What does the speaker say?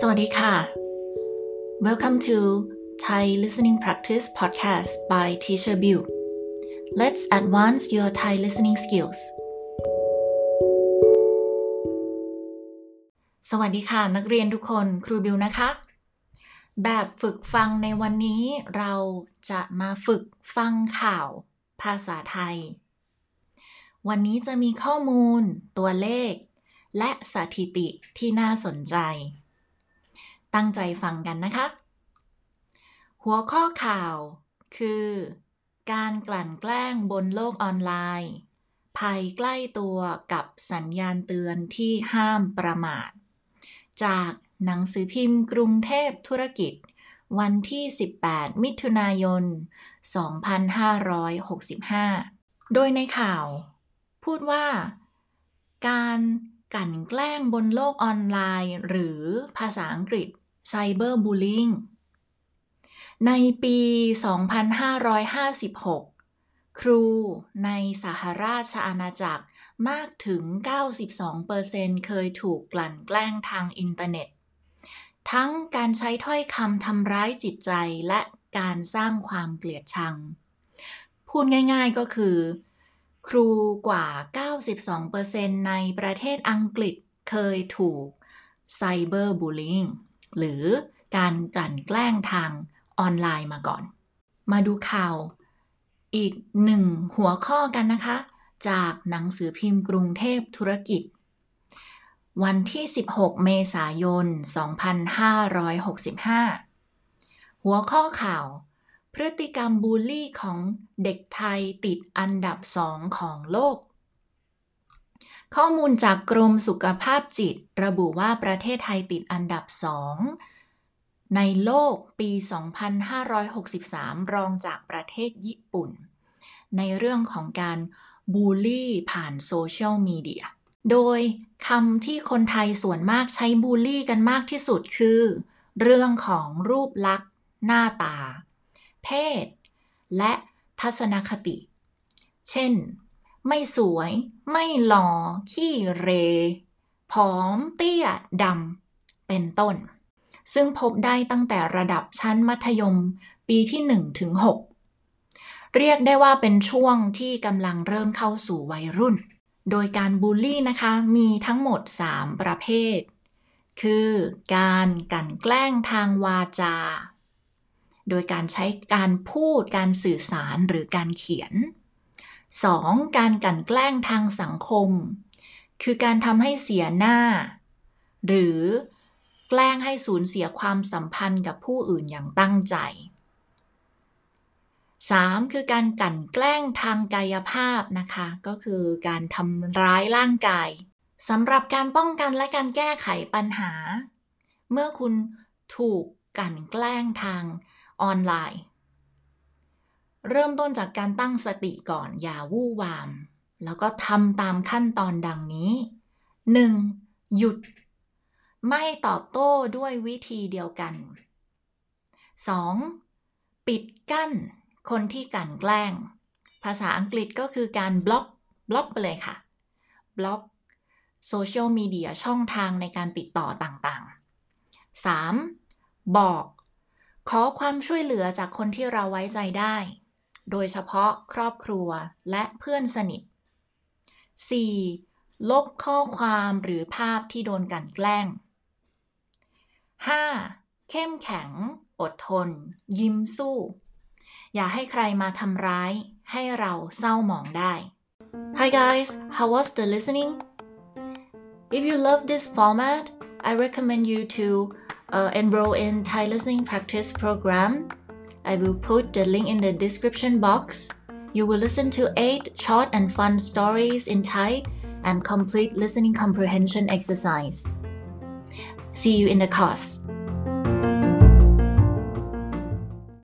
สวัสดีค่ะ Welcome to Thai Listening Practice Podcast by Teacher Bill Let's advance your Thai listening skills สวัสดีค่ะ นักเรียนทุกคนครูบิวนะคะ แบบฝึกฟังในวันนี้เราจะมาฝึกฟังข่าวภาษาไทย วันนี้จะมีข้อมูล ตัวเลข และสถิติที่น่าสนใจ ตั้งใจฟังกันนะคะ หัวข้อข่าวคือ การกลั่นแกล้งบนโลกออนไลน์ ภัยใกล้ตัวกับสัญญาณเตือนที่ห้ามประมาท จากหนังสือพิมพ์กรุงเทพธุรกิจ วันที่ 18 มิถุนายน 2565 โดยในข่าว พูดว่า การกลั่นแกล้งบนโลกออนไลน์ หรือภาษาอังกฤษ cyberbullying ในปี 2556 ครูในสหราชอาณาจักรมากถึง 92%เคยถูกกลั่นแกล้งทางอินเทอร์เน็ต ทั้งการใช้ถ้อยคำทำร้ายจิตใจและการสร้างความเกลียดชัง พูดง่ายๆก็คือ ครูกว่า 92%ในประเทศอังกฤษเคยถูกไซเบอร์บูลลิง หรือการกลั่นแกล้งทางออนไลน์มาก่อน มาดูข่าว อีกหนึ่งหัวข้อกันนะคะ จากหนังสือพิมพ์กรุงเทพธุรกิจ วันที่ 16 เมษายน 2565 หัวข้อข่าว พฤติกรรมบูลลี่ของเด็กไทยติดอันดับสองของโลก ข้อมูลจากกรมสุขภาพจิต ระบุว่าประเทศไทยติดอันดับสองในโลกปี 2563 รองจากประเทศญี่ปุ่น ในเรื่องของการบูลลี่ผ่านโซเชียลมีเดีย โดยคำที่คนไทยส่วนมากใช้บูลลี่กันมากที่สุดคือ เรื่องของรูปลักษณ์ หน้าตา เพศ และทัศนคติ เช่น ไม่สวย ไม่หล่อ ขี้เร ผอมเตี้ยดำ เป็นต้น ซึ่งพบได้ตั้งแต่ระดับชั้นมัธยมปีที่1ถึง6เรียกได้ว่าเป็นช่วงที่กำลังเริ่มเข้าสู่วัยรุ่น โดยการบูลลี่นะคะมีทั้งหมด 3 ประเภท คือการกันแกล้งทางวาจา โดยการใช้การพูด การสื่อสารหรือการเขียน 2. การกลั่นแกล้งทางสังคม คือการทำให้เสียหน้า หรือแกล้งให้สูญเสียความสัมพันธ์กับผู้อื่นอย่างตั้งใจ 3. คือการกลั่นแกล้งทางกายภาพนะคะ ก็คือการทำร้ายร่างกายสำหรับการป้องกันและการแก้ไขปัญหา เมื่อคุณถูกกลั่นแกล้งทางออนไลน์ เริ่มต้นจากการตั้งสติก่อน อย่าวู่วาม แล้วก็ทำตามขั้นตอนดังนี้ 1. หยุด ไม่ตอบโต้ด้วยวิธีเดียวกัน 2. ปิดกั้น คนที่กันแกล้ง ภาษาอังกฤษก็คือการบล็อก บล็อกไปเลยค่ะ บล็อกโซเชียลมีเดียช่องทางในการติดต่อต่างๆ 3. บอก ขอความช่วยเหลือจากคนที่เราไว้ใจได้ โดยเฉพาะครอบครัวและเพื่อนสนิท 4. ลบข้อความหรือภาพที่โดนกันแกล้ง 5. เข้มแข็ง อดทน ยิ้มสู้ อย่าให้ใครมาทำร้าย ให้เราเศร้าหมองได้ Hi guys how was the listening If you love this format I recommend you to uh, enroll in Thai listening practice program I will put the link in the description box you will listen to 8 short and fun stories in Thai and complete listening comprehension exercise See you in the course.